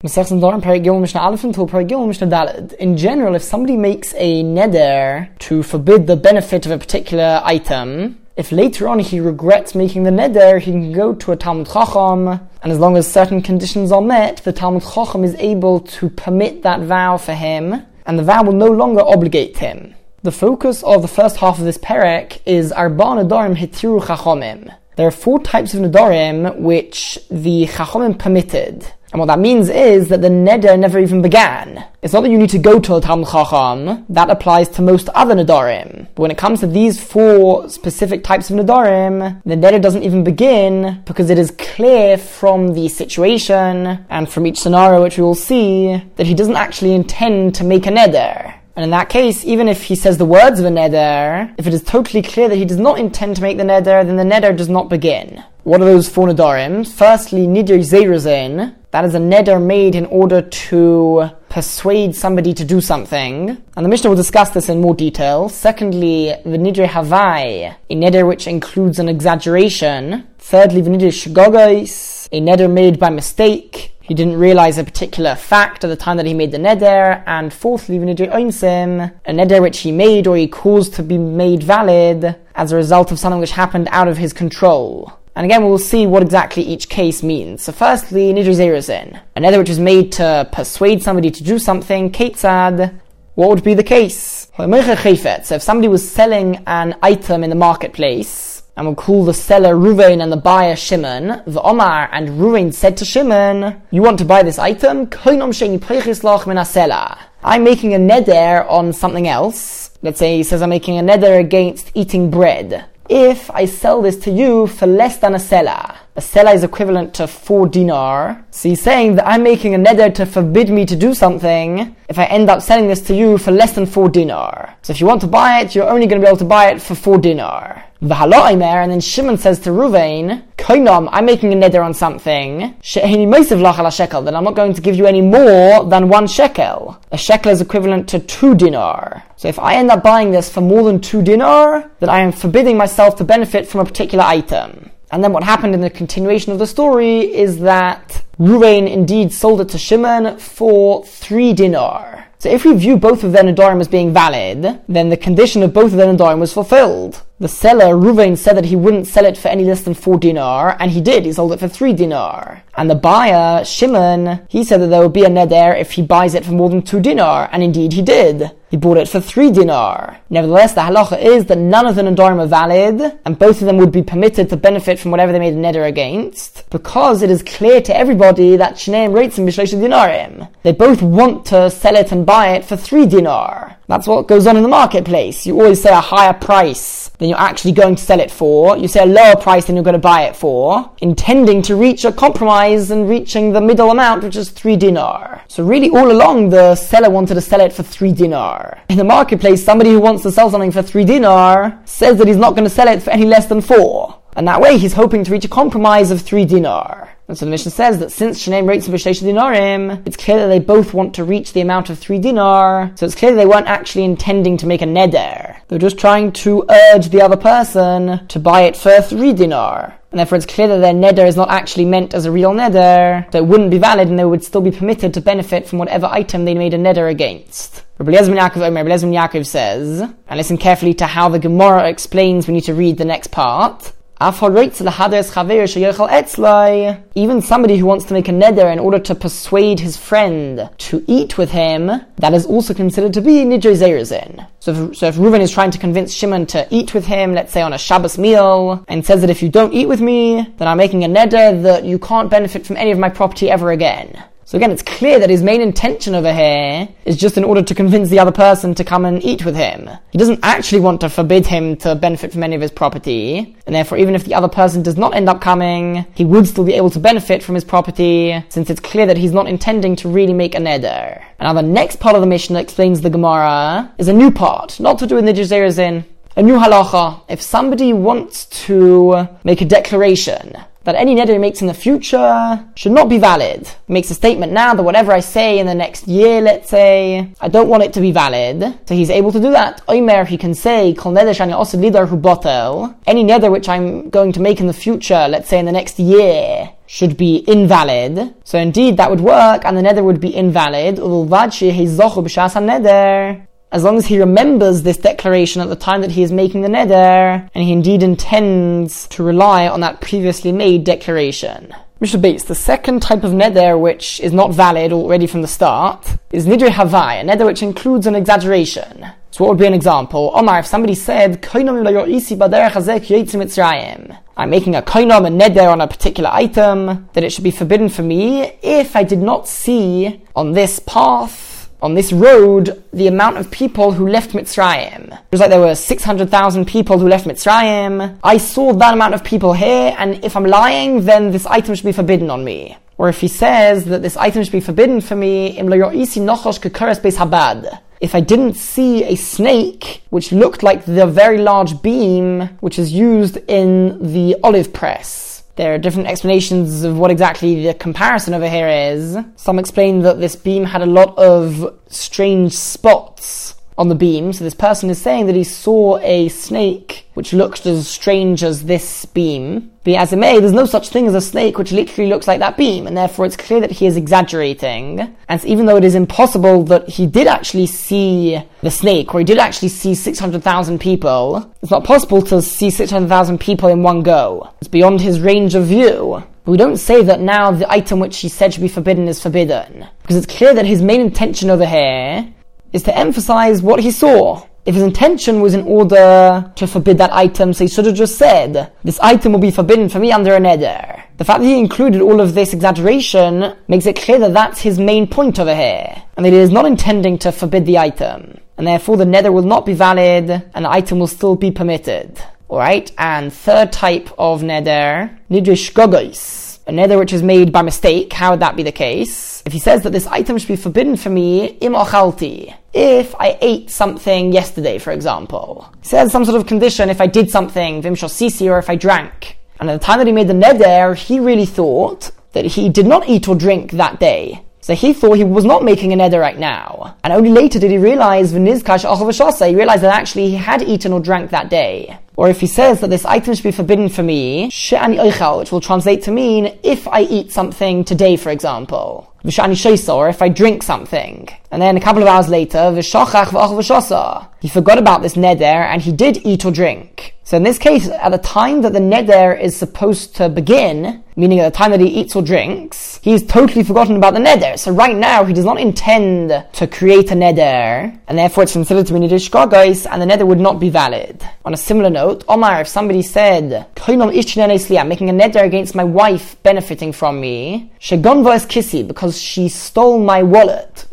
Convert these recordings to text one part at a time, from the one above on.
In general, if somebody makes a neder to forbid the benefit of a particular item, if later on he regrets making the neder, he can go to a Talmud Chacham, and as long as certain conditions are met, the Talmud Chacham is able to permit that vow for him, and the vow will no longer obligate him. The focus of the first half of this perek is Arba Nedarim Hitiru Chachomim. There are four types of Nedarim which the Chachomim permitted. And what that means is that the neder never even began. It's not that you need to go to a Talmud Chacham. That applies to most other nedarim. But when it comes to these four specific types of nedarim, the neder doesn't even begin because it is clear from the situation and from each scenario which we will see that he doesn't actually intend to make a neder. And in that case, even if he says the words of a neder, if it is totally clear that he does not intend to make the neder, then the neder does not begin. What are those four nedarim? Firstly, nidr zeruzin, that is a neder made in order to persuade somebody to do something. And the Mishnah will discuss this in more detail. Secondly, the nidre havai, a neder which includes an exaggeration. Thirdly, the nidre shgogos, a neder made by mistake. He didn't realize a particular fact at the time that he made the neder. And fourthly, the nidre oinsim, a neder which he made or he caused to be made valid as a result of something which happened out of his control. And again, we'll see what exactly each case means. So firstly, nidrizeruzin, a neder which is made to persuade somebody to do something, ketzad, what would be the case? So if somebody was selling an item in the marketplace, and we'll call the seller Ruvain and the buyer Shimon, the Omar and Ruvain said to Shimon, you want to buy this item? I'm making a neder on something else. Let's say he says I'm making a neder against eating bread if I sell this to you for less than a sela. A sela is equivalent to four dinar. So saying that I'm making a neder to forbid me to do something if I end up selling this to you for less than four dinar. So if you want to buy it, you're only going to be able to buy it for four dinar. V'haloimer, and then Shimon says to Ruvain, Koinam, I'm making a neder on something, that I'm not going to give you any more than one shekel. A shekel is equivalent to two dinar. So if I end up buying this for more than two dinar, then I am forbidding myself to benefit from a particular item. And then what happened in the continuation of the story is that Ruvain indeed sold it to Shimon for three dinar. So if we view both of their Nedarim as being valid, then the condition of both of their Nedarim was fulfilled. The seller, Ruvain, said that he wouldn't sell it for any less than four dinar, and he did. He sold it for three dinar. And the buyer, Shimon, he said that there would be a neder if he buys it for more than two dinar, and indeed he did. He bought it for three dinar. Nevertheless, the halacha is that none of the nedarim are valid, and both of them would be permitted to benefit from whatever they made a neder against, because it is clear to everybody that shneim rates in dinarim. They both want to sell it and buy it for three dinar. That's what goes on in the marketplace. You always say a higher price than you're actually going to sell it for. You say a lower price than you're going to buy it for, intending to reach a compromise and reaching the middle amount, which is three dinar. So really all along the seller wanted to sell it for three dinar. In the marketplace, somebody who wants to sell something for three dinar says that he's not going to sell it for any less than four. And that way he's hoping to reach a compromise of three dinar. And so the Mishnah says that since Shneim rates of dinarim, it's clear that they both want to reach the amount of three dinar, so it's clear they weren't actually intending to make a neder. They're just trying to urge the other person to buy it for three dinar. And therefore it's clear that their neder is not actually meant as a real neder, so it wouldn't be valid and they would still be permitted to benefit from whatever item they made a neder against. Rabbi Eliezer ben Yaakov, Rabbi Yaakov says, and listen carefully to how the Gemara explains we need to read the next part, even somebody who wants to make a neder in order to persuade his friend to eat with him, that is also considered to be nidre. So if, so if Reuven is trying to convince Shimon to eat with him, let's say on a Shabbos meal, and says that if you don't eat with me, then I'm making a neder that you can't benefit from any of my property ever again. So again, it's clear that his main intention over here is just in order to convince the other person to come and eat with him. He doesn't actually want to forbid him to benefit from any of his property, and therefore even if the other person does not end up coming, he would still be able to benefit from his property, since it's clear that he's not intending to really make a neder. And now the next part of the Mishnah that explains the Gemara is a new part, not to do with the Nidre Zeruzin, a new halacha. If somebody wants to make a declaration that any neder he makes in the future should not be valid. He makes a statement now that whatever I say in the next year, let's say, I don't want it to be valid. So he's able to do that. Oimer, he can say, Kol neder shani osid. Any neder which I'm going to make in the future, let's say in the next year, should be invalid. So indeed, that would work, and the neder would be invalid as long as he remembers this declaration at the time that he is making the neder, and he indeed intends to rely on that previously made declaration. Mishnah Beis, the second type of neder which is not valid already from the start is nidre havai, a neder which includes an exaggeration. So what would be an example? Omar, if somebody said, I'm making a koinom, a neder on a particular item, that it should be forbidden for me if I did not see on this path on this road the amount of people who left Mitzrayim. It was like there were 600,000 people who left Mitzrayim. I saw that amount of people here, and if I'm lying, then this item should be forbidden on me. Or if he says that this item should be forbidden for me, if I didn't see a snake which looked like the very large beam which is used in the olive press. There are different explanations of what exactly the comparison over here is. Some explain that this beam had a lot of strange spots on the beam. So this person is saying that he saw a snake which looked as strange as this beam. Be as it may, there's no such thing as a snake which literally looks like that beam, and therefore it's clear that he is exaggerating. And even though it is impossible that he did actually see the snake, or he did actually see 600,000 people, it's not possible to see 600,000 people in one go. It's beyond his range of view. But we don't say that now the item which he said should be forbidden is forbidden. Because it's clear that his main intention over here is to emphasize what he saw. If his intention was in order to forbid that item, so he should have just said, this item will be forbidden for me under an neder. The fact that he included all of this exaggeration makes it clear that that's his main point over here, and that he is not intending to forbid the item. And therefore the neder will not be valid, and the item will still be permitted. Alright, and third type of neder, nidre shgogos a neder which is made by mistake, how would that be the case? If he says that this item should be forbidden for me, im ochalti, if I ate something yesterday, for example. He says some sort of condition if I did something, vim sisi, or if I drank. And at the time that he made the neder, he really thought that he did not eat or drink that day. So he thought he was not making a neder right now. And only later did he realize, he realized that actually he had eaten or drank that day. Or if he says that this item should be forbidden for me, which will translate to mean if I eat something today, for example. Or if I drink something. And then a couple of hours later, he forgot about this neder and he did eat or drink. So in this case, at the time that the neder is supposed to begin, meaning at the time that he eats or drinks, he's totally forgotten about the neder. So right now, he does not intend to create a neder, and therefore it's considered to be nidish and the neder would not be valid. On a similar note, Omar, if somebody said, I'm making a neder against my wife benefiting from me, shegonva es kissi, because she stole my wallet,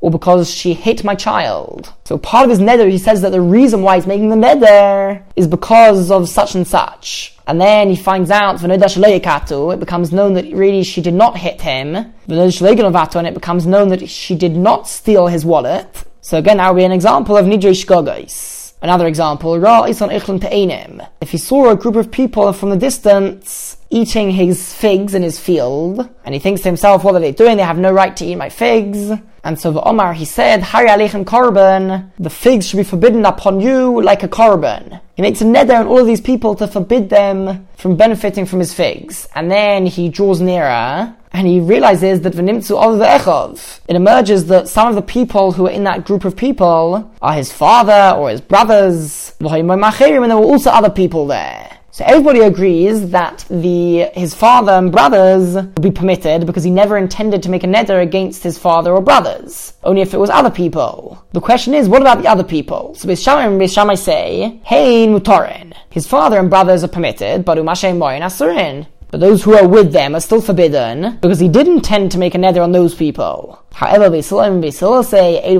or because she hit my child. So part of his neder, he says that the reason why he's making the neder is because of such and such. And then he finds out, it becomes known that really she did not hit him, and it becomes known that she did not steal his wallet. So again, that would be an example of nidre shgogos. Another example, if he saw a group of people from the distance eating his figs in his field, and he thinks to himself, what are they doing? They have no right to eat my figs. And so the Omar, he said, Hari alechem korban, the figs should be forbidden upon you like a korban. He makes a neder on all of these people to forbid them from benefiting from his figs. And then he draws nearer, and he realizes that v'nimtzu all the echov. It emerges that some of the people who are in that group of people are his father or his brothers, and there were also other people there. So everybody agrees that the his father and brothers would be permitted because he never intended to make a neder against his father or brothers. Only if it was other people. The question is, what about the other people? So Beis Shammai and Beis Shammai say, Hey mutarin. His father and brothers are permitted, but umashem moyin asurin. But those who are with them are still forbidden because he did intend to make a neder on those people. However, Beis Hillel and Beis Hillel say.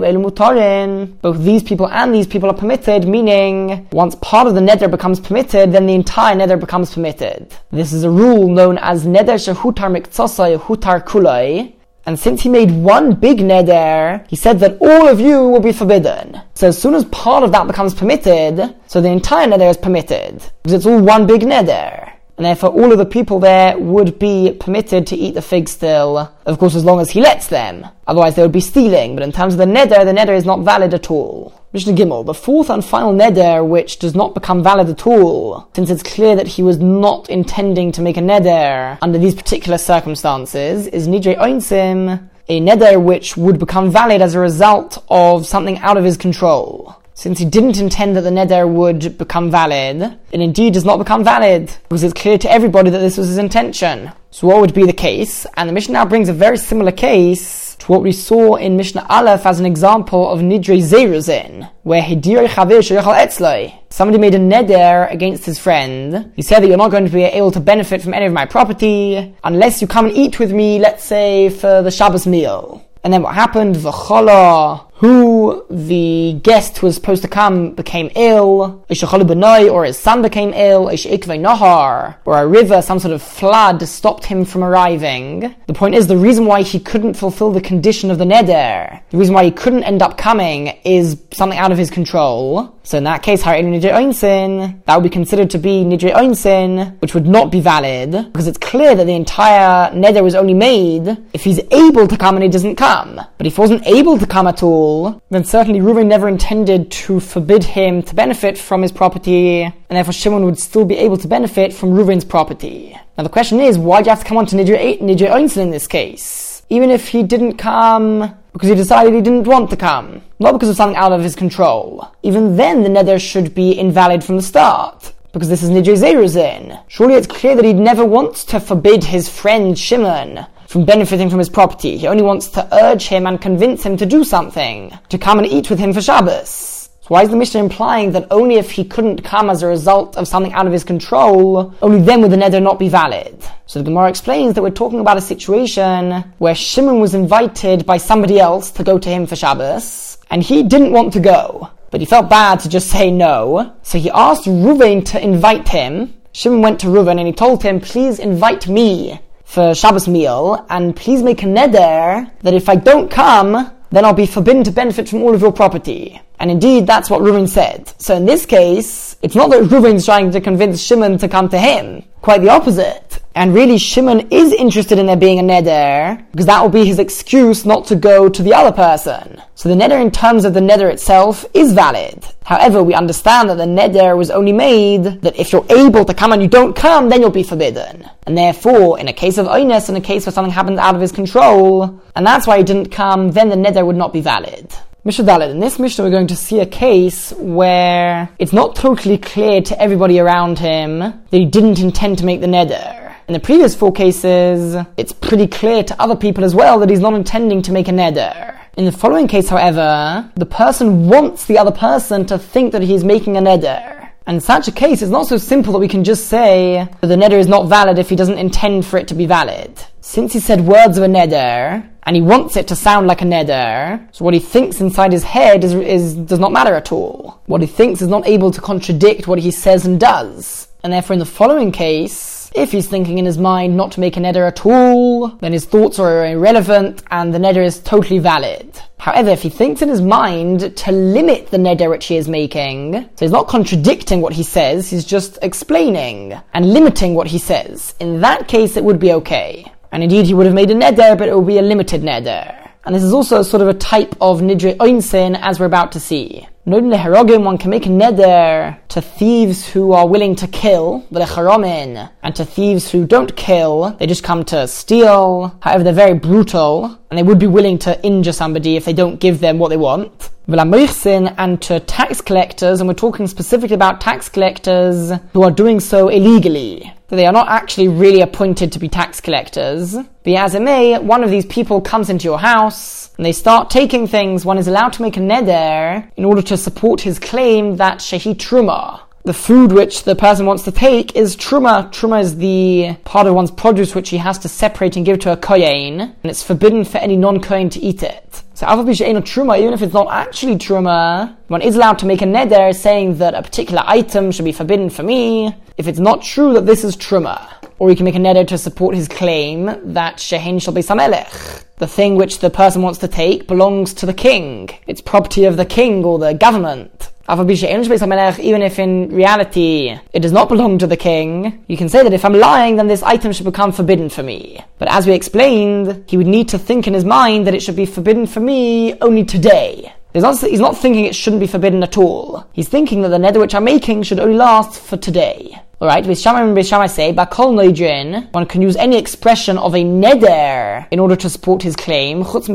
Both these people and these people are permitted, meaning once part of the neder becomes permitted, then the entire neder becomes permitted. This is a rule known as Neder Shehutar Miktsasai Hutar Kulai. And since he made one big neder, he said that all of you will be forbidden. So as soon as part of that becomes permitted, so the entire neder is permitted. Because it's all one big neder. And therefore all of the people there would be permitted to eat the fig still, of course, as long as he lets them. Otherwise, they would be stealing. But in terms of the neder, the neder is not valid at all. Mishnah Gimel, the fourth and final neder, which does not become valid at all, since it's clear that he was not intending to make a neder under these particular circumstances, is Nidre Oinsim, a neder which would become valid as a result of something out of his control since he didn't intend that the neder would become valid, it indeed does not become valid, because it's clear to everybody that this was his intention. So what would be the case? And the Mishnah now brings a very similar case to what we saw in Mishnah Aleph as an example of Nidre Zeruzin, where Hidir Chavir Sheyachal Etzloi. Somebody made a neder against his friend. He said that you're not going to be able to benefit from any of my property unless you come and eat with me, let's say, for the Shabbos meal. And then what happened? V'chola, who the guest was supposed to come became ill, or his son became ill, or a river, some sort of flood stopped him from arriving. The point is, the reason why he couldn't fulfill the condition of the neder, the reason why he couldn't end up coming is something out of his control. So in that case, that would be considered to be nidre oinsin, which would not be valid, because it's clear that the entire neder was only made if he's able to come and he doesn't come. But if he wasn't able to come at all, then certainly Reuven never intended to forbid him to benefit from his property, and therefore Shimon would still be able to benefit from Reuven's property. Now the question is, why do you have to come on to Nidre Oinson in this case? Even if he didn't come because he decided he didn't want to come, not because of something out of his control. Even then, the neder should be invalid from the start because this is Nidre Zeruzin. Surely it's clear that he never wants to forbid his friend Shimon from benefiting from his property. He only wants to urge him and convince him to do something, to come and eat with him for Shabbos. So why is the Mishnah implying that only if he couldn't come as a result of something out of his control, only then would the neder not be valid? So the Gemara explains that we're talking about a situation where Shimon was invited by somebody else to go to him for Shabbos, and he didn't want to go, but he felt bad to just say no, so he asked Ruvain to invite him. Shimon went to Ruvain and he told him, please invite me for Shabbos meal, and please make a neder that if I don't come, then I'll be forbidden to benefit from all of your property. And indeed, that's what Reuven said. So in this case, it's not that Reuven's trying to convince Shimon to come to him. Quite the opposite. And really, Shimon is interested in there being a neder, because that will be his excuse not to go to the other person. So the neder in terms of the neder itself is valid. However, we understand that the neder was only made that if you're able to come and you don't come, then you'll be forbidden. And therefore, in a case of oinus, in a case where something happens out of his control, and that's why he didn't come, then the neder would not be valid. Mishnah Dalet. In this Mishnah, we're going to see a case where it's not totally clear to everybody around him that he didn't intend to make the neder. In the previous four cases, it's pretty clear to other people as well that he's not intending to make a neder. In the following case, however, the person wants the other person to think that he's making a neder. And in such a case, it's not so simple that we can just say that the neder is not valid if he doesn't intend for it to be valid. Since he said words of a neder, and he wants it to sound like a neder. So what he thinks inside his head is, is, does not matter at all. What he thinks is not able to contradict what he says and does. And therefore in the following case, if he's thinking in his mind not to make a neder at all, then his thoughts are irrelevant and the neder is totally valid. However, if he thinks in his mind to limit the neder which he is making, so he's not contradicting what he says, he's just explaining and limiting what he says, in that case it would be okay. And indeed, he would have made a neder, but it would be a limited neder. And this is also sort of a type of nidre oinsin, as we're about to see. Nodin leherogim, one can make neder to thieves who are willing to kill, lecharomin, and to thieves who don't kill, they just come to steal. However, they're very brutal, and they would be willing to injure somebody if they don't give them what they want. And to tax collectors, and we're talking specifically about tax collectors who are doing so illegally. So they are not actually really appointed to be tax collectors. But as it may, one of these people comes into your house, and they start taking things, one is allowed to make a neder in order to support his claim that shehi truma, the food which the person wants to take is truma. Truma is the part of one's produce which he has to separate and give to a kohen, and it's forbidden for any non-kohen to eat it. So truma, even if it's not actually truma, one is allowed to make a neder saying that a particular item should be forbidden for me if it's not true that this is truma. Or he can make a neder to support his claim that shehin shall be samelech. The thing which the person wants to take belongs to the king. It's property of the king or the government. Even if in reality it does not belong to the king, you can say that if I'm lying, then this item should become forbidden for me. But as we explained, he would need to think in his mind that it should be forbidden for me only today. He's not, he's not thinking it shouldn't be forbidden at all. He's thinking that the neder which I'm making should only last for today. Alright, Beis Shammai and Beis Shammai say, Bakol Noidrin, one can use any expression of a neder in order to support his claim, except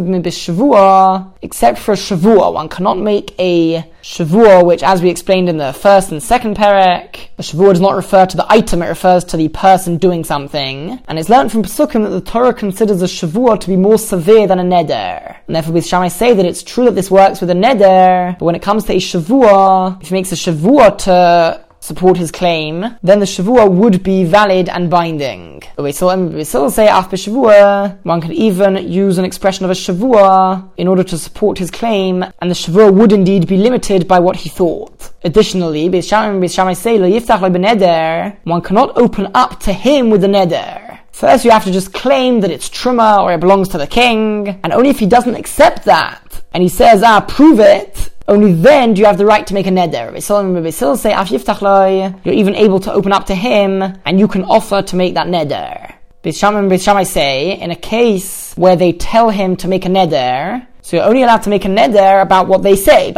for a shavua. One cannot make a shavua, which as we explained in the first and second perek, a shavua does not refer to the item, it refers to the person doing something. And it's learned from Pesukim that the Torah considers a shavua to be more severe than a neder. And therefore Beis Shammai say that it's true that this works with a neder, but when it comes to a shavua, if he makes a shavua to support his claim, then the Shavua would be valid and binding. We still, we still say after Shavua, one could even use an expression of a Shavua in order to support his claim, and the Shavua would indeed be limited by what he thought. Additionally, one cannot open up to him with the neder. First, you have to just claim that it's truma or it belongs to the king, and only if he doesn't accept that, and he says, ah, prove it, only then do you have the right to make a neder. You're even able to open up to him, and you can offer to make that neder. Beis Shammai and say, in a case where they tell him to make a neder, so you're only allowed to make a neder about what they say,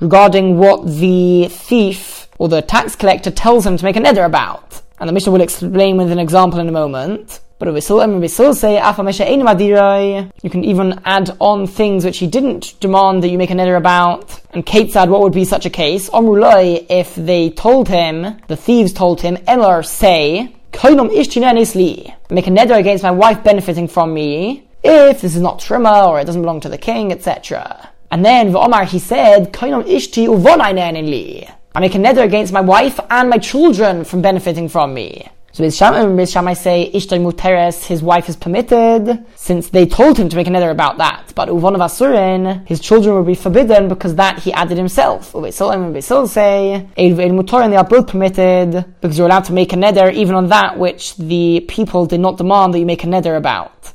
regarding what the thief or the tax collector tells him to make a neder about. And the Mishnah will explain with an example in a moment. But we still, we still say, you can even add on things which he didn't demand that you make a neder about. And Kate said, what would be such a case? Omrulai, if they told him, the thieves told him, Emor, say, make a neder against my wife benefiting from me, if this is not truma or it doesn't belong to the king, etc. And then Omar he said, I make a neder against my wife and my children from benefiting from me. So Beis Shammai, Shammai say Ishtay Muteres, his wife is permitted, since they told him to make a neder about that. But Uvon of Asurin, his children will be forbidden because that he added himself. Ubeisol and Ubeisol say Eid Mutorin, they are both permitted because you're allowed to make a neder even on that which the people did not demand that you make a neder about.